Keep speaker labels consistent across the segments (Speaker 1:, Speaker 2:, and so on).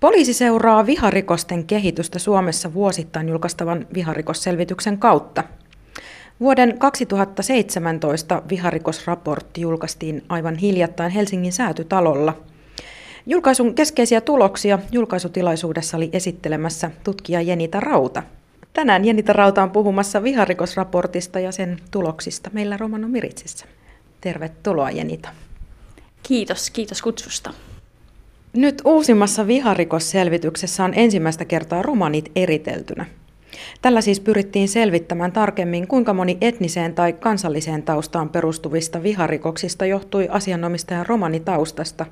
Speaker 1: Poliisi seuraa viharikosten kehitystä Suomessa vuosittain julkaistavan viharikosselvityksen kautta. Vuoden 2017 viharikosraportti julkaistiin aivan hiljattain Helsingin säätytalolla. Julkaisun keskeisiä tuloksia julkaisutilaisuudessa oli esittelemässä tutkija Jenita Rauta. Tänään Jenita Rauta on puhumassa viharikosraportista ja sen tuloksista meillä Romano Miritsissä. Tervetuloa Jenita.
Speaker 2: Kiitos, kiitos kutsusta.
Speaker 1: Nyt uusimmassa viharikosselvityksessä on ensimmäistä kertaa romanit eriteltynä. Tällä siis pyrittiin selvittämään tarkemmin, kuinka moni etniseen tai kansalliseen taustaan perustuvista viharikoksista johtui asianomistajan romanitaustasta.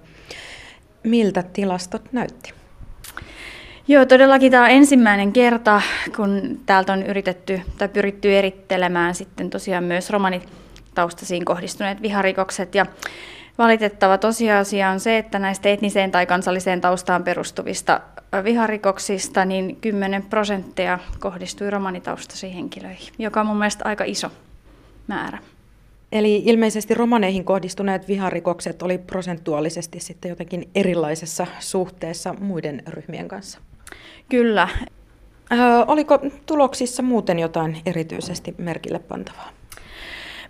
Speaker 1: Miltä tilastot näytti?
Speaker 2: Joo, todellakin tämä on ensimmäinen kerta, kun täältä on yritetty tai pyritty erittelemään sitten tosiaan myös romanitaustaisiin kohdistuneet viharikokset. Ja Valitettava tosiasia on se, että näistä etniseen tai kansalliseen taustaan perustuvista viharikoksista niin 10 prosenttia kohdistui romanitaustaisiin henkilöihin, joka on mun mielestä aika iso määrä.
Speaker 1: Eli ilmeisesti romaneihin kohdistuneet viharikokset oli prosentuaalisesti sitten jotenkin erilaisessa suhteessa muiden ryhmien kanssa.
Speaker 2: Kyllä.
Speaker 1: Ö, oliko tuloksissa muuten jotain erityisesti merkille pantavaa?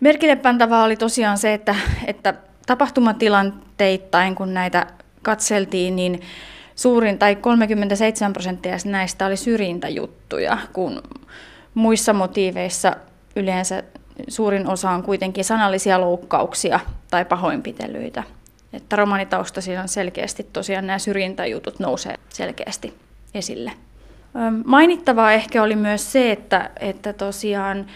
Speaker 2: Merkille pantavaa oli tosiaan se, että, että tapahtumatilanteittain, kun näitä katseltiin, niin suurin tai 37 prosenttia näistä oli syrjintäjuttuja, kun muissa motiiveissa yleensä suurin osa on kuitenkin sanallisia loukkauksia tai pahoinpitelyitä. Että romanitaustaisia on selkeästi tosiaan nämä syrjintäjutut nousee selkeästi esille. Mainittavaa ehkä oli myös se, että, että tosiaan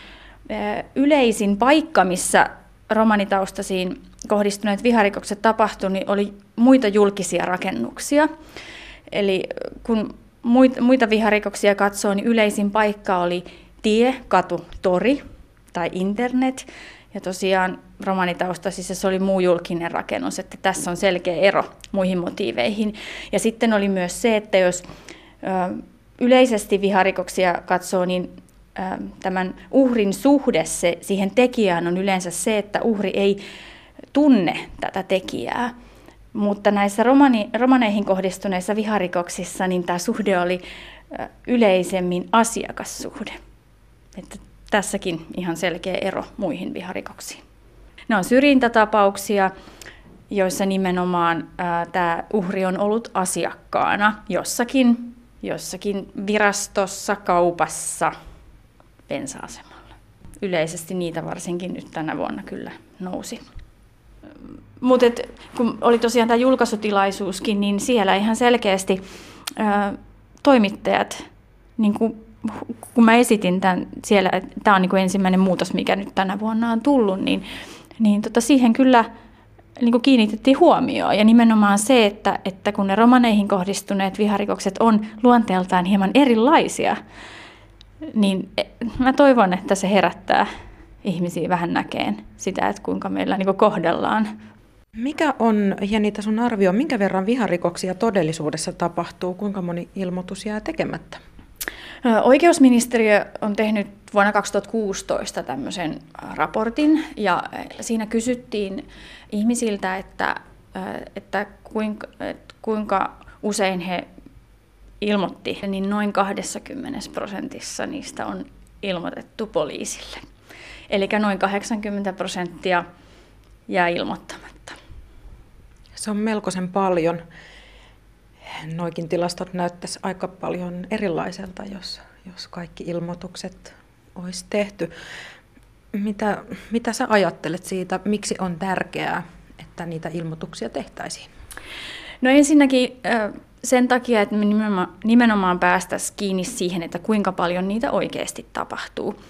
Speaker 2: yleisin paikka, missä romanitaustaisiin kohdistuneet viharikokset tapahtui, niin oli muita julkisia rakennuksia. Eli kun muita viharikoksia katsoo, niin yleisin paikka oli tie, katu, tori tai internet. Ja tosiaan romanitaustaisissa se oli muu julkinen rakennus, että tässä on selkeä ero muihin motiiveihin. Ja sitten oli myös se, että jos ö, yleisesti viharikoksia katsoo, niin tämän uhrin suhde se, siihen tekijään on yleensä se, että uhri ei tunne tätä tekijää. Mutta näissä romani, romaneihin kohdistuneissa viharikoksissa niin tämä suhde oli yleisemmin asiakassuhde. Että tässäkin ihan selkeä ero muihin viharikoksiin. Ne on syrjintätapauksia, joissa nimenomaan ää, tämä uhri on ollut asiakkaana jossakin, jossakin virastossa, kaupassa, bensa-asemalla. Yleisesti niitä varsinkin nyt tänä vuonna kyllä nousi. Mutta kun oli tosiaan tämä julkaisutilaisuuskin, niin siellä ihan selkeästi ää, toimittajat, niin kun, kun mä esitin tämän siellä, että tämä on niin kuin ensimmäinen muutos, mikä nyt tänä vuonna on tullut, niin, niin tota siihen kyllä niin kuin kiinnitettiin huomioon. Ja nimenomaan se, että, että kun ne romaneihin kohdistuneet viharikokset on luonteeltaan hieman erilaisia, niin e, mä toivon, että se herättää ihmisiä vähän näkeen sitä, että kuinka meillä niin kohdellaan.
Speaker 1: Mikä on, Jenita, sun arvio, minkä verran viharikoksia todellisuudessa tapahtuu? Kuinka moni ilmoitus jää tekemättä?
Speaker 2: Oikeusministeriö on tehnyt vuonna 2016 tämmöisen raportin ja siinä kysyttiin ihmisiltä, että, että kuinka, että kuinka usein he ilmoitti, niin noin 20 prosentissa niistä on ilmoitettu poliisille. Eli noin 80 prosenttia jää ilmoittamatta.
Speaker 1: Se on melkoisen paljon. Noikin tilastot näyttäisi aika paljon erilaiselta, jos, jos kaikki ilmoitukset olisi tehty. Mitä, mitä sä ajattelet siitä, miksi on tärkeää, että niitä ilmoituksia tehtäisiin?
Speaker 2: No ensinnäkin sen takia, että me nimenomaan, päästäisiin kiinni siihen, että kuinka paljon niitä oikeasti tapahtuu.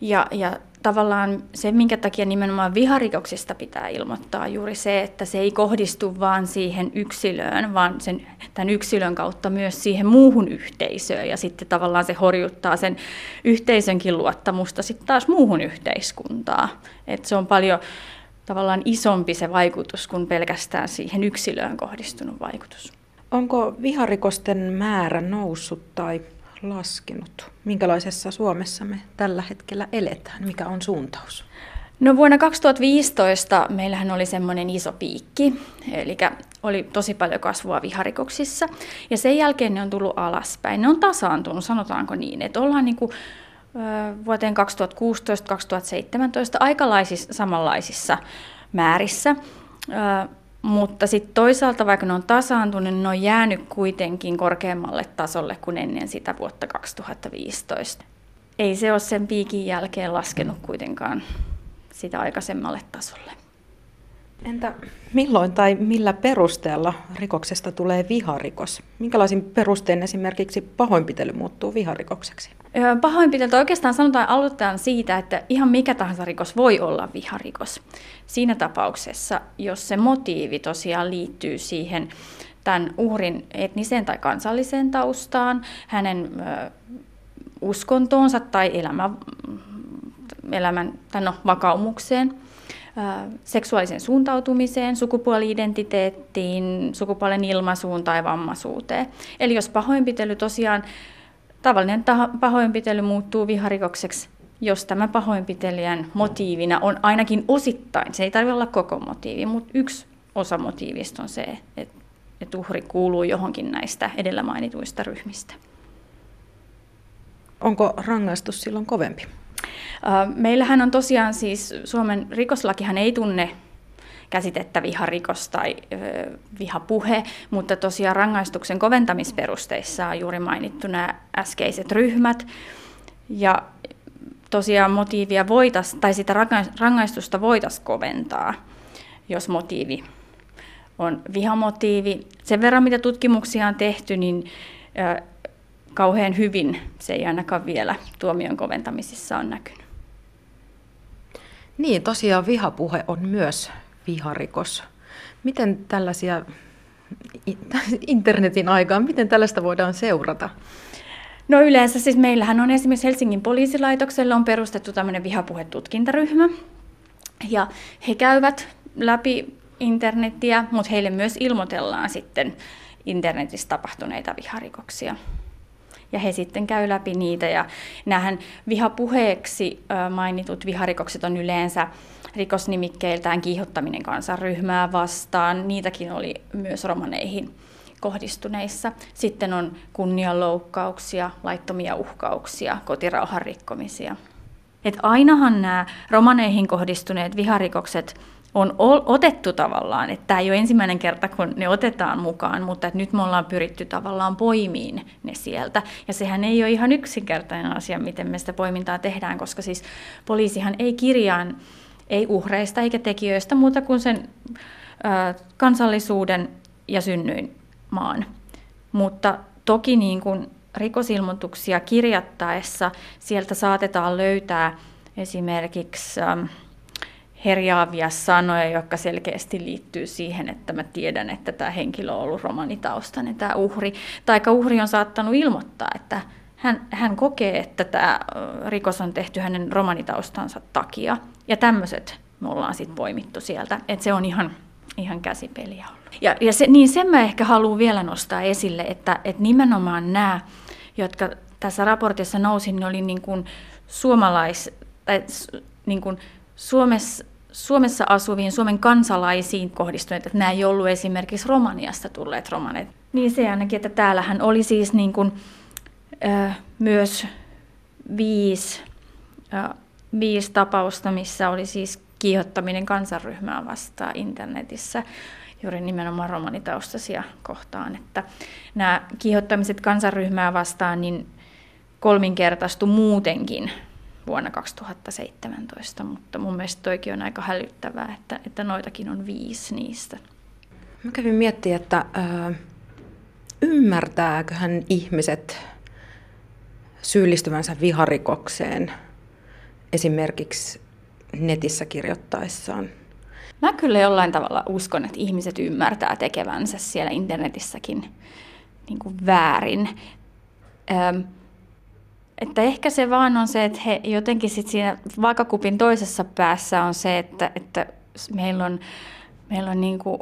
Speaker 2: Ja, ja tavallaan se, minkä takia nimenomaan viharikoksista pitää ilmoittaa, juuri se, että se ei kohdistu vaan siihen yksilöön, vaan sen, tämän yksilön kautta myös siihen muuhun yhteisöön. Ja sitten tavallaan se horjuttaa sen yhteisönkin luottamusta sitten taas muuhun yhteiskuntaan. Että se on paljon tavallaan isompi se vaikutus kuin pelkästään siihen yksilöön kohdistunut vaikutus.
Speaker 1: Onko viharikosten määrä noussut tai laskenut? Minkälaisessa Suomessa me tällä hetkellä eletään? Mikä on suuntaus?
Speaker 2: No vuonna 2015 meillähän oli semmoinen iso piikki, eli oli tosi paljon kasvua viharikoksissa. Ja sen jälkeen ne on tullut alaspäin. Ne on tasaantunut, sanotaanko niin, että ollaan niin kuin, vuoteen 2016-2017 aikalaisissa samanlaisissa määrissä. Mutta sitten toisaalta, vaikka ne on tasaantunut, ne on jäänyt kuitenkin korkeammalle tasolle kuin ennen sitä vuotta 2015. Ei se ole sen piikin jälkeen laskenut kuitenkaan sitä aikaisemmalle tasolle.
Speaker 1: Entä milloin tai millä perusteella rikoksesta tulee viharikos? Minkälaisin perustein esimerkiksi pahoinpitely muuttuu viharikokseksi?
Speaker 2: Pahoinpiteltä oikeastaan sanotaan aloitetaan siitä, että ihan mikä tahansa rikos voi olla viharikos. Siinä tapauksessa, jos se motiivi tosiaan liittyy siihen tämän uhrin etniseen tai kansalliseen taustaan, hänen uskontoonsa tai elämä, elämän tai no, vakaumukseen, seksuaaliseen suuntautumiseen, sukupuoli-identiteettiin, sukupuolen ilmaisuun tai vammaisuuteen. Eli jos pahoinpitely tosiaan, tavallinen pahoinpitely muuttuu viharikokseksi, jos tämä pahoinpitelijän motiivina on ainakin osittain, se ei tarvitse olla koko motiivi, mutta yksi osa motiivista on se, että uhri kuuluu johonkin näistä edellä mainituista ryhmistä.
Speaker 1: Onko rangaistus silloin kovempi?
Speaker 2: Meillähän on tosiaan siis, Suomen rikoslakihan ei tunne käsitettä viharikos tai vihapuhe, mutta tosiaan rangaistuksen koventamisperusteissa on juuri mainittu nämä äskeiset ryhmät. Ja tosiaan motiivia voitais, tai sitä rangaistusta voitaisiin koventaa, jos motiivi on vihamotiivi. Sen verran, mitä tutkimuksia on tehty, niin kauhean hyvin se ei ainakaan vielä tuomion koventamisissa on näkynyt.
Speaker 1: Niin, tosiaan vihapuhe on myös viharikos. Miten tällaisia internetin aikaan, miten tällaista voidaan seurata?
Speaker 2: No yleensä siis meillähän on esimerkiksi Helsingin poliisilaitoksella on perustettu tämmöinen vihapuhetutkintaryhmä. Ja he käyvät läpi internetiä, mutta heille myös ilmoitellaan sitten internetissä tapahtuneita viharikoksia ja he sitten käy läpi niitä. Ja näähän vihapuheeksi mainitut viharikokset on yleensä rikosnimikkeiltään kiihottaminen kansanryhmää vastaan. Niitäkin oli myös romaneihin kohdistuneissa. Sitten on kunnianloukkauksia, laittomia uhkauksia, kotirauhan rikkomisia. Et ainahan nämä romaneihin kohdistuneet viharikokset on otettu tavallaan, että tämä ei ole ensimmäinen kerta, kun ne otetaan mukaan, mutta että nyt me ollaan pyritty tavallaan poimiin ne sieltä. Ja sehän ei ole ihan yksinkertainen asia, miten me sitä poimintaa tehdään, koska siis poliisihan ei kirjaan, ei uhreista eikä tekijöistä muuta kuin sen ö, kansallisuuden ja synnyin maan. Mutta toki niin kuin rikosilmoituksia kirjattaessa sieltä saatetaan löytää esimerkiksi... Ö, herjaavia sanoja, jotka selkeästi liittyy siihen, että mä tiedän, että tämä henkilö on ollut romanitaustainen, tämä uhri. Tai uhri on saattanut ilmoittaa, että hän, hän kokee, että tämä rikos on tehty hänen romanitaustansa takia. Ja tämmöiset me ollaan sitten poimittu sieltä, että se on ihan, ihan käsipeliä ollut. Ja, ja se, niin sen mä ehkä haluan vielä nostaa esille, että, että nimenomaan nämä, jotka tässä raportissa nousi, ne oli niin kuin suomalais, tai niin kuin Suomessa, Suomessa asuviin Suomen kansalaisiin kohdistuneet, että nämä ei ollut esimerkiksi Romaniasta tulleet romaneet. Niin se ainakin, että täällähän oli siis niin kuin, äh, myös viisi, äh, viisi tapausta, missä oli siis kiihottaminen kansanryhmää vastaan internetissä juuri nimenomaan romanitaustaisia kohtaan. Että nämä kiihottamiset kansanryhmää vastaan niin kolminkertaistu muutenkin vuonna 2017, mutta mun mielestä toikin on aika hälyttävää, että, että noitakin on viisi niistä.
Speaker 1: Mä kävin miettimään, että ö, ymmärtääköhän ihmiset syyllistyvänsä viharikokseen esimerkiksi netissä kirjoittaessaan?
Speaker 2: Mä kyllä jollain tavalla uskon, että ihmiset ymmärtää tekevänsä siellä internetissäkin niin kuin väärin. Ö, että ehkä se vaan on se, että he jotenkin sit siinä vaakakupin toisessa päässä on se, että, että meillä on, meillä on niin kuin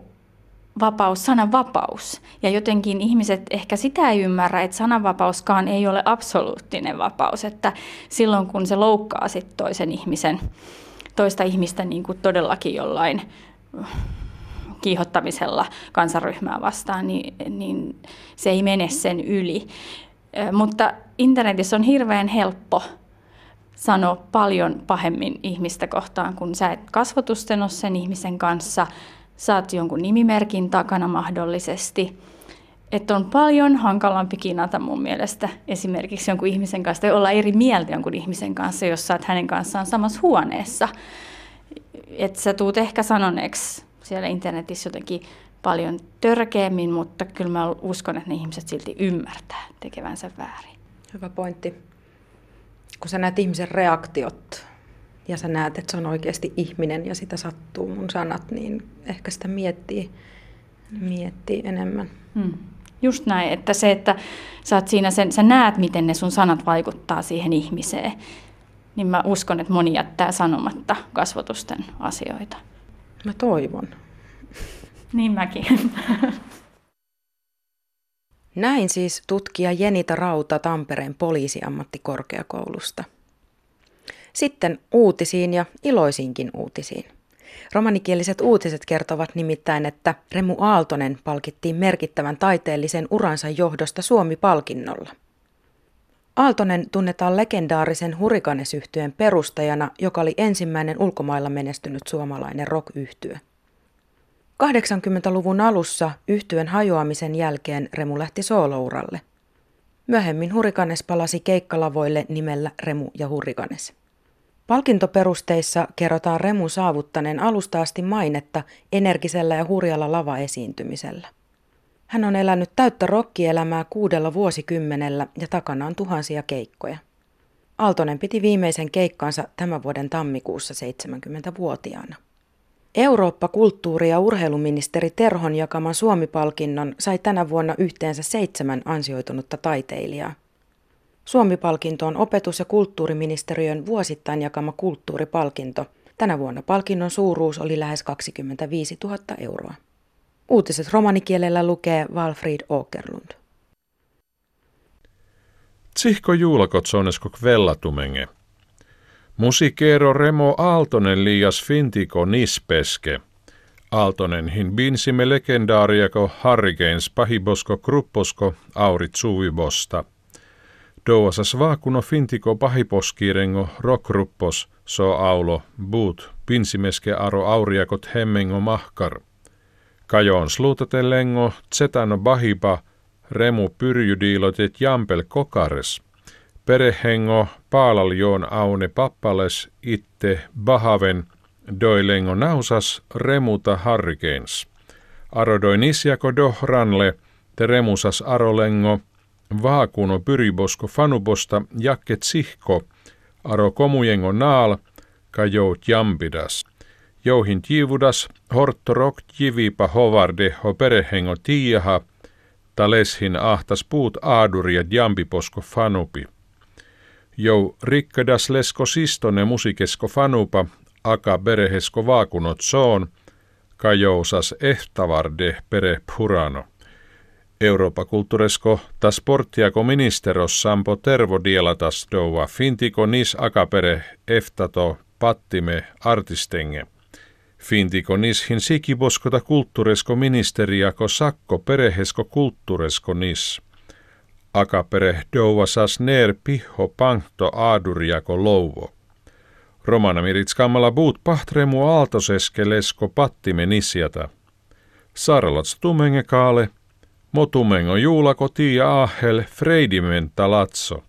Speaker 2: vapaus, sananvapaus. Ja jotenkin ihmiset ehkä sitä ei ymmärrä, että sananvapauskaan ei ole absoluuttinen vapaus. Että silloin kun se loukkaa sit toisen ihmisen toista ihmistä niin kuin todellakin jollain kiihottamisella kansaryhmää vastaan, niin, niin se ei mene sen yli. Mutta internetissä on hirveän helppo sanoa paljon pahemmin ihmistä kohtaan, kun sä et kasvotusten ole sen ihmisen kanssa, saat jonkun nimimerkin takana mahdollisesti. Että on paljon hankalampi kinata mun mielestä esimerkiksi jonkun ihmisen kanssa tai olla eri mieltä jonkun ihmisen kanssa, jos sä oot hänen kanssaan samassa huoneessa. Että sä tuut ehkä sanoneeksi siellä internetissä jotenkin paljon törkeämmin, mutta kyllä mä uskon, että ne ihmiset silti ymmärtää tekevänsä väärin.
Speaker 1: Hyvä pointti. Kun sä näet ihmisen reaktiot ja sä näet, että se on oikeasti ihminen ja sitä sattuu mun sanat, niin ehkä sitä miettii, miettii enemmän. Hmm.
Speaker 2: Just näin, että se, että sä, oot siinä sen, sä näet, miten ne sun sanat vaikuttaa siihen ihmiseen, niin mä uskon, että moni jättää sanomatta kasvotusten asioita.
Speaker 1: Mä toivon.
Speaker 2: Niin mäkin.
Speaker 1: Näin siis tutkija Jenita Rauta Tampereen poliisiammattikorkeakoulusta. Sitten uutisiin ja iloisiinkin uutisiin. Romanikieliset uutiset kertovat nimittäin, että Remu Aaltonen palkittiin merkittävän taiteellisen uransa johdosta Suomi-palkinnolla. Aaltonen tunnetaan legendaarisen hurikanesyhtyeen perustajana, joka oli ensimmäinen ulkomailla menestynyt suomalainen rock-yhtye. 80-luvun alussa yhtyen hajoamisen jälkeen Remu lähti soolouralle. Myöhemmin Hurikanes palasi keikkalavoille nimellä Remu ja Hurikanes. Palkintoperusteissa kerrotaan Remu saavuttaneen alusta asti mainetta energisellä ja hurjalla lavaesiintymisellä. Hän on elänyt täyttä rokkielämää kuudella vuosikymmenellä ja takana on tuhansia keikkoja. Aaltonen piti viimeisen keikkansa tämän vuoden tammikuussa 70-vuotiaana. Eurooppa-kulttuuri- ja urheiluministeri Terhon jakaman Suomi-palkinnon sai tänä vuonna yhteensä seitsemän ansioitunutta taiteilijaa. Suomi-palkinto on opetus- ja kulttuuriministeriön vuosittain jakama kulttuuripalkinto. Tänä vuonna palkinnon suuruus oli lähes 25 000 euroa. Uutiset romanikielellä lukee Walfried Åkerlund.
Speaker 3: Tsihko juulakotsonesko kvellatumenge. Musiikero Remo Aaltonen liias fintiko nispeske. Aaltonen hin binsime legendaariako Harrigains pahibosko krupposko aurit suvibosta. Douasas vaakuno fintiko pahiposkirengo rockruppos so aulo buut pinsimeske aro auriakot hemmengo mahkar. Kajoon sluutatelengo zetano bahipa remu pyrjydiilotet jampel kokares. Perehengo paalaljoon aune pappales itte bahaven doilengo nausas remuta harrikeens. Arodoi nisjako dohranle te remusas arolengo vaakuno pyribosko fanubosta jakket sihko aro komujengo naal kajout jampidas. Jouhin tiivudas, horttorok jivipa hovarde ho perehengo tiijaha, taleshin ahtas puut aaduria jampiposko fanupi. Jou rikkadas lesko sistone musikesko fanupa, aka berehesko vaakunot soon, kajousas ehtavarde pere purano. Euroopa kulttuuresko ta sporttiako ministeros sampo tervo dielatas doua fintiko nis akapere eftato pattime artistenge. Fintiko nishin sikiboskota kulttuuresko ministeriako sakko perehesko kulttuuresko nis. Akapere douvasas ner piho pankto aaduriako louvo. Romana miritskammalla buut pahtremu aaltoseskelesko pattime nisjata. Saaralats tumenge kaale, motumengo juulako tia ahel freidimenta latso.